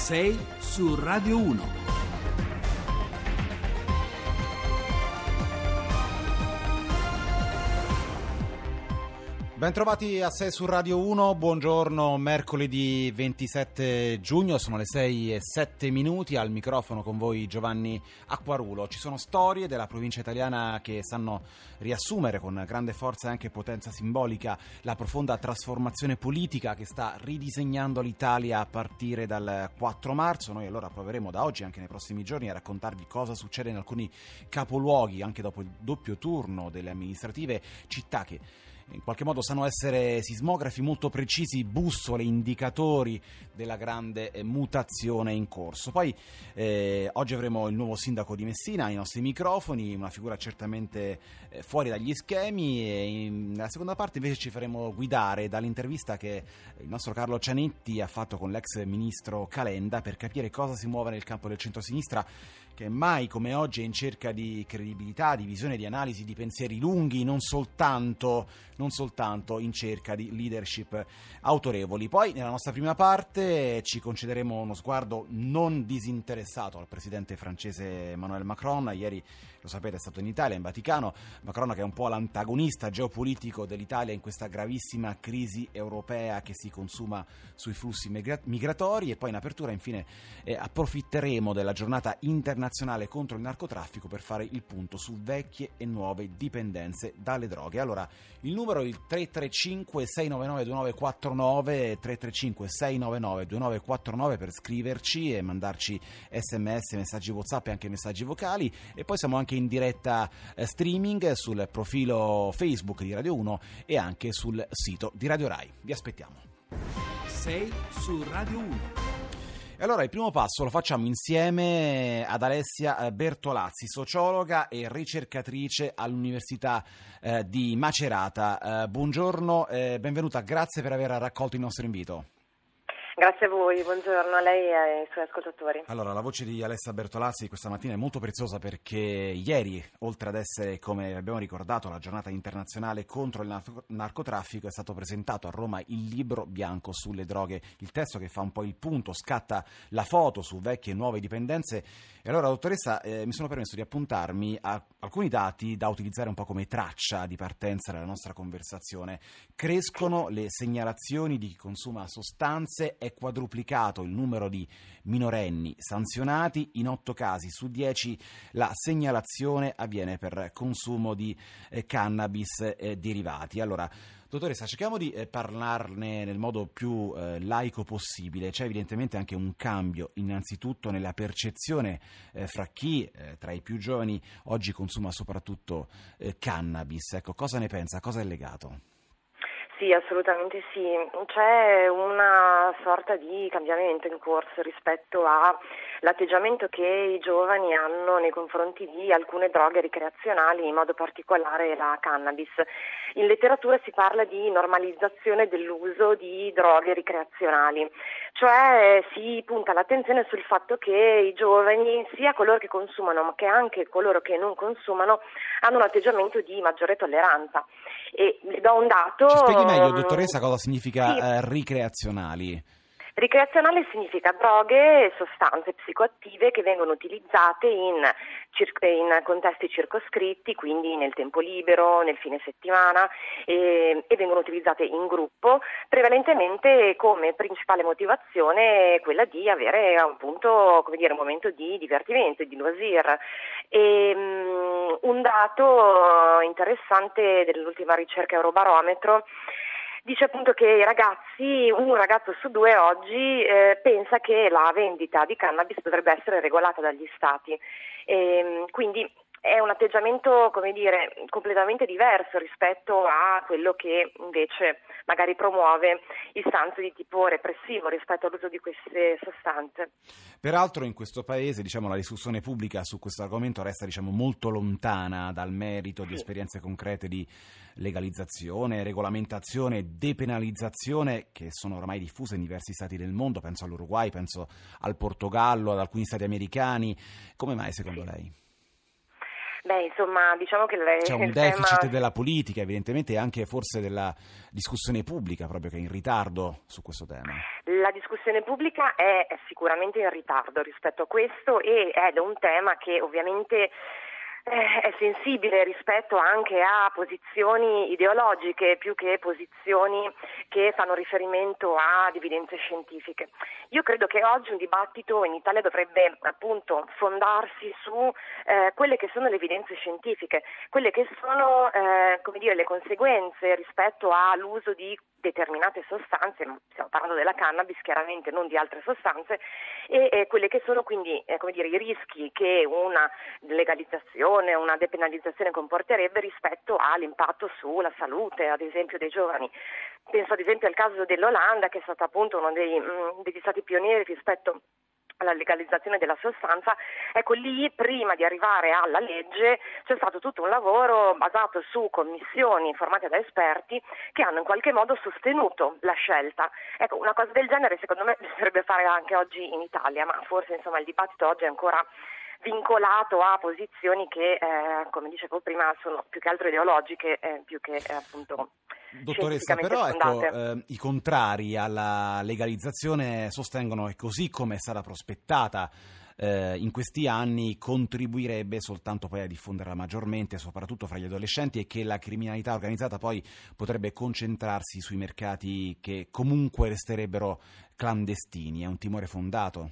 6 su Radio 1. Bentrovati a 6 su Radio 1, buongiorno, mercoledì 27 giugno, sono le 6 e 7 minuti, al microfono con voi Giovanni Acquarulo. Ci sono storie della provincia italiana che sanno riassumere con grande forza e anche potenza simbolica la profonda trasformazione politica che sta ridisegnando l'Italia a partire dal 4 marzo. Noi allora proveremo da oggi, anche nei prossimi giorni, a raccontarvi cosa succede in alcuni capoluoghi, anche dopo il doppio turno delle amministrative, città che in qualche modo sanno essere sismografi molto precisi, bussole, indicatori della grande eh, mutazione in corso. Poi eh, oggi avremo il nuovo sindaco di Messina ai nostri microfoni, una figura certamente eh, fuori dagli schemi e in, nella seconda parte invece ci faremo guidare dall'intervista che il nostro Carlo Cianetti ha fatto con l'ex ministro Calenda per capire cosa si muove nel campo del centro-sinistra che mai come oggi è in cerca di credibilità, di visione, di analisi, di pensieri lunghi, non soltanto, non soltanto in cerca di leadership autorevoli. Poi nella nostra prima parte ci concederemo uno sguardo non disinteressato al presidente francese Emmanuel Macron. Ieri, lo sapete, è stato in Italia, in Vaticano. Macron che è un po' l'antagonista geopolitico dell'Italia in questa gravissima crisi europea che si consuma sui flussi migratori. E poi in apertura, infine, eh, approfitteremo della giornata internazionale nazionale contro il narcotraffico per fare il punto su vecchie e nuove dipendenze dalle droghe. Allora, il numero è il 335 699 2949 335 699 2949 per scriverci e mandarci sms, messaggi whatsapp e anche messaggi vocali e poi siamo anche in diretta eh, streaming sul profilo Facebook di Radio 1 e anche sul sito di Radio Rai. Vi aspettiamo. 6 su Radio 1. E allora il primo passo lo facciamo insieme ad Alessia eh, Bertolazzi, sociologa e ricercatrice all'Università eh, di Macerata. Eh, buongiorno, eh, benvenuta, grazie per aver raccolto il nostro invito. Grazie a voi, buongiorno a lei e ai suoi ascoltatori. Allora, la voce di Alessa Bertolazzi questa mattina è molto preziosa perché ieri, oltre ad essere, come abbiamo ricordato, la giornata internazionale contro il narcotraffico, è stato presentato a Roma il libro bianco sulle droghe, il testo che fa un po' il punto, scatta la foto su vecchie e nuove dipendenze. E allora, dottoressa, eh, mi sono permesso di appuntarmi a alcuni dati da utilizzare un po' come traccia di partenza della nostra conversazione. Crescono le segnalazioni di chi consuma sostanze quadruplicato il numero di minorenni sanzionati, in 8 casi su 10 la segnalazione avviene per consumo di eh, cannabis eh, derivati. Allora, Dottoressa, cerchiamo di eh, parlarne nel modo più eh, laico possibile. C'è evidentemente anche un cambio, innanzitutto nella percezione eh, fra chi eh, tra i più giovani oggi consuma soprattutto cannabis. Ecco, cosa ne pensa? Cosa è legato? Sì, assolutamente sì. C'è una sorta di cambiamento in corso rispetto all'atteggiamento che i giovani hanno nei confronti di alcune droghe ricreazionali, in modo particolare la cannabis. In letteratura si parla di normalizzazione dell'uso di droghe ricreazionali, cioè si punta l'attenzione sul fatto che i giovani, sia coloro che consumano ma che anche coloro che non consumano, hanno un atteggiamento di maggiore tolleranza. E le do un dato. Meglio, ehm, dottoressa, cosa significa sì. eh, ricreazionali? Ricreazionale significa droghe e sostanze psicoattive che vengono utilizzate in, in, contesti circoscritti, quindi nel tempo libero, nel fine settimana e, e, vengono utilizzate in gruppo, prevalentemente come principale motivazione quella di avere appunto, dire, un momento di divertimento, di loisir. E, um, un dato interessante dell'ultima ricerca Eurobarometro dice appunto che i ragazzi, un ragazzo su due oggi eh, pensa che la vendita di cannabis dovrebbe essere regolata dagli stati. E, ehm, quindi è un atteggiamento, come dire, completamente diverso rispetto a quello che invece magari promuove istanze di tipo repressivo rispetto all'uso di queste sostanze. Peraltro in questo paese diciamo, la discussione pubblica su questo argomento resta diciamo, molto lontana dal merito sì. di esperienze concrete di legalizzazione, regolamentazione, depenalizzazione che sono ormai diffuse in diversi stati del mondo, penso all'Uruguay, penso al Portogallo, ad alcuni stati americani. Come mai secondo sì. lei? Beh, insomma, diciamo che le, c'è un deficit tema... della politica, evidentemente, e anche forse della discussione pubblica, proprio che è in ritardo su questo tema. La discussione pubblica è sicuramente in ritardo rispetto a questo ed è un tema che ovviamente è sensibile rispetto anche a posizioni ideologiche più che posizioni che fanno riferimento ad evidenze scientifiche. Io credo che oggi un dibattito in Italia dovrebbe appunto fondarsi su eh, quelle che sono le evidenze scientifiche, quelle che sono eh, dire, le conseguenze rispetto all'uso di determinate sostanze, stiamo parlando della cannabis chiaramente, non di altre sostanze, e, e quelle che sono quindi eh, dire, i rischi che una legalizzazione, una depenalizzazione comporterebbe rispetto all'impatto sulla salute, ad esempio, dei giovani. Penso ad esempio al caso dell'Olanda, che è stato appunto uno dei, mh, degli stati pionieri rispetto alla legalizzazione della sostanza, ecco lì prima di arrivare alla legge c'è stato tutto un lavoro basato su commissioni formate da esperti che hanno in qualche modo sostenuto la scelta. Ecco, una cosa del genere secondo me bisognerebbe fare anche oggi in Italia, ma forse insomma il dibattito oggi è ancora vincolato a posizioni che, eh, come dicevo prima, sono più che altro ideologiche, eh, più che eh, appunto Dottoressa, però ecco, eh, i contrari alla legalizzazione sostengono che così come è stata prospettata eh, in questi anni contribuirebbe soltanto poi a diffonderla maggiormente, soprattutto fra gli adolescenti e che la criminalità organizzata poi potrebbe concentrarsi sui mercati che comunque resterebbero clandestini. È un timore fondato?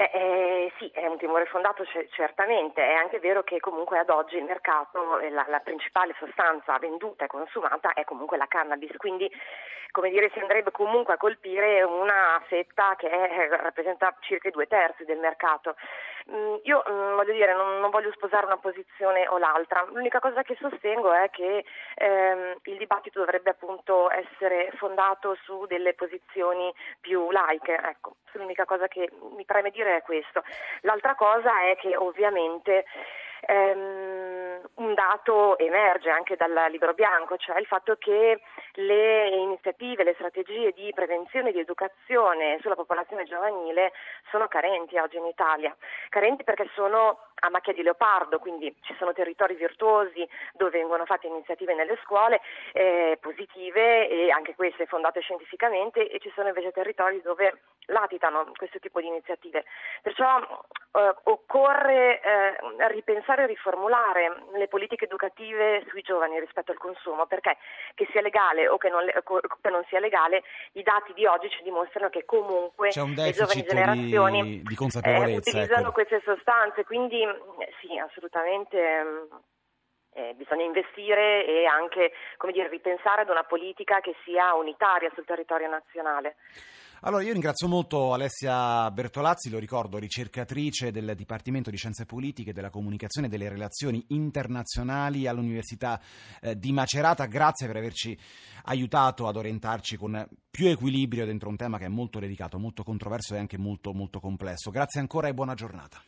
Beh, eh, sì, è un timore fondato c- certamente, è anche vero che comunque ad oggi il mercato, la, la, principale sostanza venduta e consumata è comunque la cannabis, quindi come dire si andrebbe comunque a colpire una fetta che è, rappresenta circa i due terzi del mercato. Mm, io mm, voglio dire, non, non, voglio sposare una posizione o l'altra, l'unica cosa che sostengo è che ehm, il dibattito dovrebbe appunto essere fondato su delle posizioni più laiche, ecco, l'unica cosa che mi preme dire è questo. L'altra cosa è che ovviamente ehm, un dato emerge anche dal libro bianco, cioè il fatto che le iniziative, le strategie di prevenzione e di educazione sulla popolazione giovanile sono carenti oggi in Italia, carenti perché sono a macchia di leopardo, quindi ci sono territori virtuosi dove vengono fatte iniziative nelle scuole eh, positive e anche queste fondate scientificamente e ci sono invece territori dove latitano questo tipo di iniziative. Perciò eh, occorre eh, ripensare e riformulare le politiche educative sui giovani rispetto al consumo, perché che sia legale o che non, che non sia legale, i dati di oggi ci dimostrano che comunque le giovani generazioni di, di eh, utilizzano ecco. queste sostanze, quindi sì, assolutamente eh, bisogna investire e anche dire, ripensare ad una politica che sia unitaria sul territorio nazionale. Allora, io ringrazio molto Alessia Bertolazzi, lo ricordo, ricercatrice del Dipartimento di Scienze Politiche, della Comunicazione e delle Relazioni Internazionali all'Università eh, di Macerata. Grazie per averci aiutato ad orientarci con più equilibrio dentro un tema che è molto delicato, molto controverso e anche molto, molto complesso. Grazie ancora e buona giornata.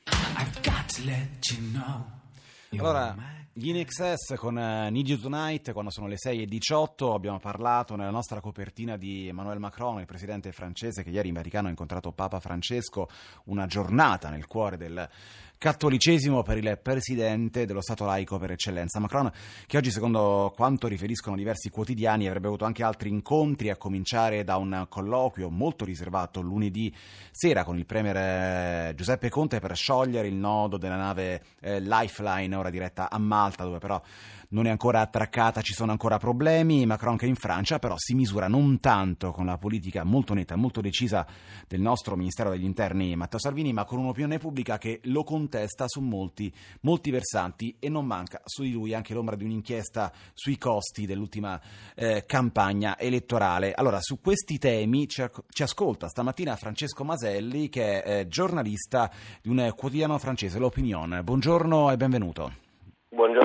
Allora, gli In Excess con uh, Need You Tonight, quando sono le 6.18, abbiamo parlato nella nostra copertina di Emmanuel Macron, il presidente francese che ieri in Vaticano ha incontrato Papa Francesco, una giornata nel cuore del cattolicesimo per il presidente dello Stato laico per eccellenza. Macron, che oggi, secondo quanto riferiscono diversi quotidiani, avrebbe avuto anche altri incontri, a cominciare da un colloquio molto riservato lunedì sera con il premier eh, Giuseppe Conte per sciogliere il nodo della nave eh, Lifeline, ora diretta a Malta, dove però non è ancora attraccata, ci sono ancora problemi. Macron che in Francia però si misura non tanto con la politica molto netta, molto decisa del nostro Ministero degli Interni Matteo Salvini, ma con un'opinione pubblica che lo contesta su molti, molti versanti e non manca su di lui anche l'ombra di un'inchiesta sui costi dell'ultima eh, campagna elettorale. Allora, su questi temi ci, ci, ascolta stamattina Francesco Maselli, che è eh, giornalista di un quotidiano francese, L'Opinion. Buongiorno e benvenuto. Buongiorno.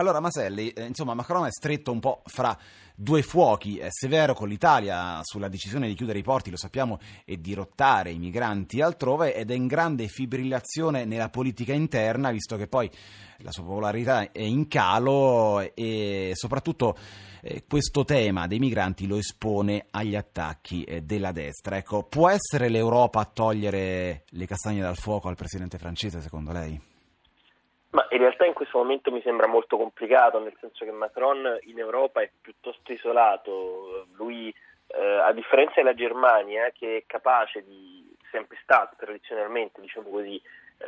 Allora, Maselli, eh, insomma, Macron è stretto un po' fra due fuochi, è severo con l'Italia sulla decisione di chiudere i porti, lo sappiamo, e di rottare i migranti altrove ed è in grande fibrillazione nella politica interna, visto che poi la sua popolarità è in calo e soprattutto eh, questo tema dei migranti lo espone agli attacchi eh, della destra. Ecco, può essere l'Europa a togliere le castagne dal fuoco al presidente francese, secondo lei? Ma in realtà in questo momento mi sembra molto complicato, nel senso che Macron in Europa è piuttosto isolato. Lui, eh, a differenza della Germania, che è capace di, sempre stato tradizionalmente, diciamo così, eh,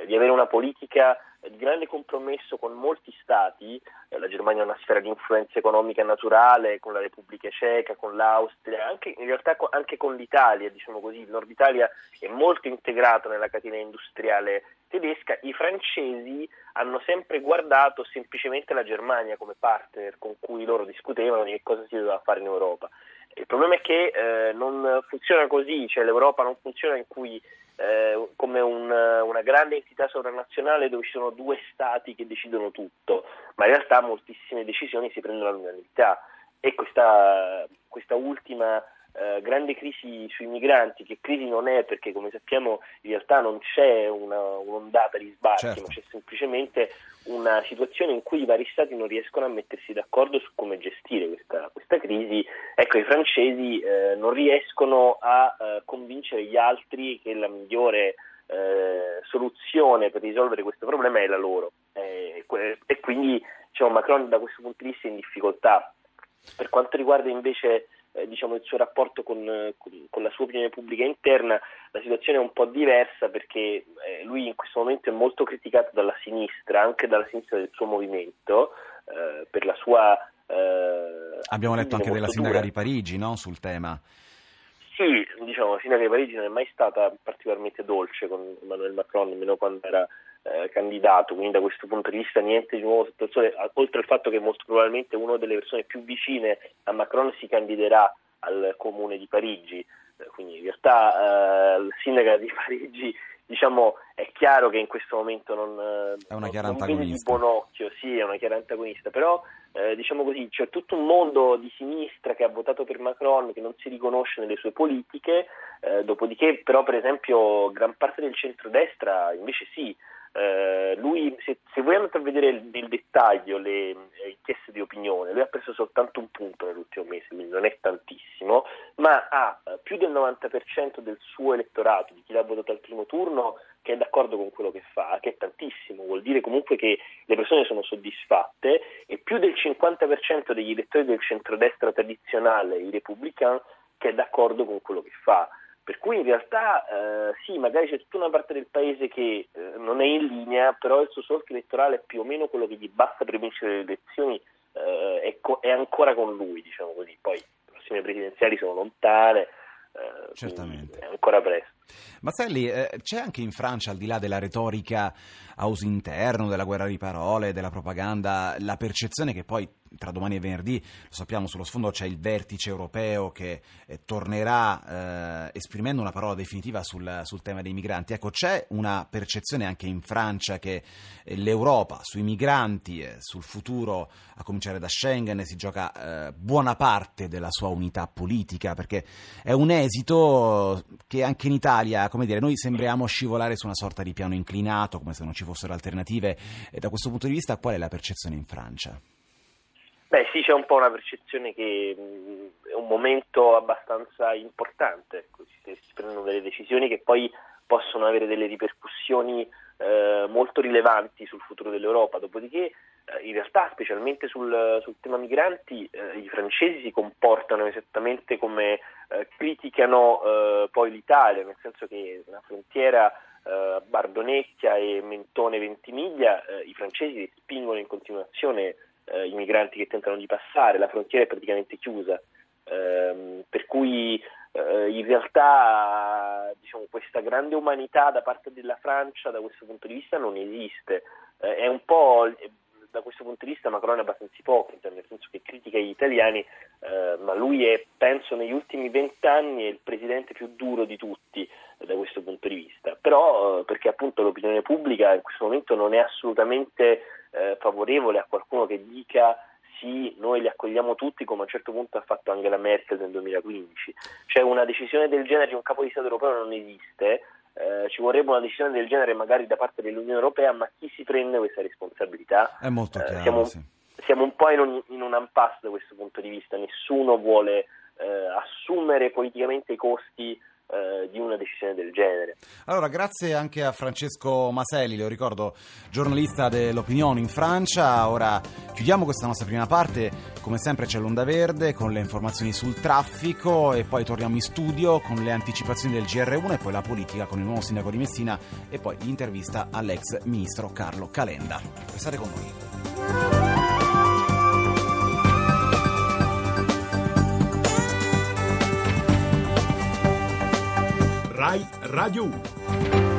di avere una politica di grande compromesso con molti stati, eh, la Germania ha una sfera di influenza economica naturale con la Repubblica Ceca, con l'Austria, anche, in realtà anche con l'Italia, diciamo così, il nord Italia è molto integrato nella catena industriale tedesca, i francesi hanno sempre guardato semplicemente la Germania come partner con cui loro discutevano di che cosa si doveva fare in Europa. Il problema è che eh, non funziona così, cioè l'Europa non funziona cui eh, come un, una grande entità sovranazionale dove ci sono due stati che decidono tutto, ma in realtà moltissime decisioni si prendono all'unanimità. E questa, questa ultima eh, grande crisi sui migranti, che crisi non è perché come sappiamo in realtà non c'è una, un'ondata di sbarchi, certo. ma c'è semplicemente una situazione in cui i vari stati non riescono a mettersi d'accordo su come gestire questa, questa crisi. Ecco, i francesi eh, non riescono a eh, convincere gli altri che la migliore eh, soluzione per risolvere questo problema è la loro. Eh, e quindi diciamo, Macron da questo punto di vista è in difficoltà. Per quanto riguarda invece eh, diciamo, il suo rapporto con, con, con, la sua opinione pubblica interna, la situazione è un po' diversa perché eh, lui in questo momento è molto criticato dalla sinistra, anche dalla sinistra del suo movimento, eh, per la sua... Eh, Abbiamo letto anche della sindaca dura. di Parigi no? sul tema. Sì, diciamo, la sindaca di Parigi non è mai stata particolarmente dolce con Emmanuel Macron, nemmeno quando era eh, candidato, quindi da questo punto di vista niente di nuovo sotto il sole, oltre al fatto che molto probabilmente una delle persone più vicine a Macron si candiderà al comune di Parigi, eh, quindi in realtà eh, il sindaco di Parigi diciamo, è chiaro che in questo momento non, eh, è una chiara antagonista. di buon occhio, sì, è una chiara antagonista, però eh, diciamo così, c'è tutto un mondo di sinistra che ha votato per Macron, che non si riconosce nelle sue politiche, eh, dopodiché però per esempio gran parte del centrodestra invece sì, eh, lui, se, se, voi andate a vedere nel dettaglio le eh, inchieste di opinione, lui ha preso soltanto un punto nell'ultimo mese, quindi non è tantissimo, ma ha eh, più del 90% del suo elettorato, di chi l'ha votato al primo turno, che è d'accordo con quello che fa, che è tantissimo, vuol dire comunque che le persone sono soddisfatte e più del 50% degli elettori del centrodestra tradizionale, i repubblicani, che è d'accordo con quello che fa. Per cui in realtà eh, sì, magari c'è tutta una parte del paese che eh, non è in linea, però il suo solco elettorale è più o meno quello che gli basta per vincere le elezioni, eh, è, co- è, ancora con lui, diciamo così. Poi le prossime presidenziali sono lontane, eh, Certamente. è ancora presto. Mazzelli, eh, c'è anche in Francia, al di là della retorica a uso interno, della guerra di parole, della propaganda, la percezione che poi tra domani e venerdì, lo sappiamo, sullo sfondo c'è il vertice europeo che eh, tornerà eh, esprimendo una parola definitiva sul, sul, tema dei migranti. Ecco, c'è una percezione anche in Francia che eh, l'Europa sui migranti, sul futuro, a cominciare da Schengen, si gioca eh, buona parte della sua unità politica, perché è un esito che anche in Italia, come dire, noi sembriamo scivolare su una sorta di piano inclinato, come se non ci fossero alternative. E da questo punto di vista, qual è la percezione in Francia? Beh sì, c'è un po' una percezione che mh, è un momento abbastanza importante, ecco, si, si, prendono delle decisioni che poi possono avere delle ripercussioni eh, molto rilevanti sul futuro dell'Europa, dopodiché eh, in realtà specialmente sul, sul tema migranti eh, i francesi si comportano esattamente come eh, criticano eh, poi l'Italia, nel senso che la frontiera eh, Bardonecchia e Mentone Ventimiglia i francesi spingono in continuazione eh, i migranti che tentano di passare, la frontiera è praticamente chiusa, ehm, per cui eh, in realtà diciamo, questa grande umanità da parte della Francia da questo punto di vista non esiste, eh, è un po' da questo punto di vista Macron è abbastanza ipocrita, nel senso che critica gli italiani, eh, ma lui è, penso, negli ultimi vent'anni il presidente più duro di tutti eh, da questo punto di vista. Però, eh, perché appunto l'opinione pubblica in questo momento non è assolutamente eh, favorevole a qualcuno che dica sì, noi li accogliamo tutti come a un certo punto ha fatto Angela Merkel nel 2015. Cioè una decisione del genere di un capo di Stato europeo non esiste, eh, ci vorrebbe una decisione del genere magari da parte dell'Unione Europea, ma chi si prende questa responsabilità? È molto eh, chiaro, eh, siamo, sì. siamo, un po' in un, in un impasse da questo punto di vista, nessuno vuole eh, assumere politicamente i costi eh, di una decisione del genere. Allora, grazie anche a Francesco Maselli, lo ricordo, giornalista dell'opinione in Francia. Ora chiudiamo questa nostra prima parte, come sempre c'è l'onda verde con le informazioni sul traffico e poi torniamo in studio con le anticipazioni del GR1 e poi la politica con il nuovo sindaco di Messina e poi l'intervista all'ex ministro Carlo Calenda. Restate con noi. Rai Radio 1.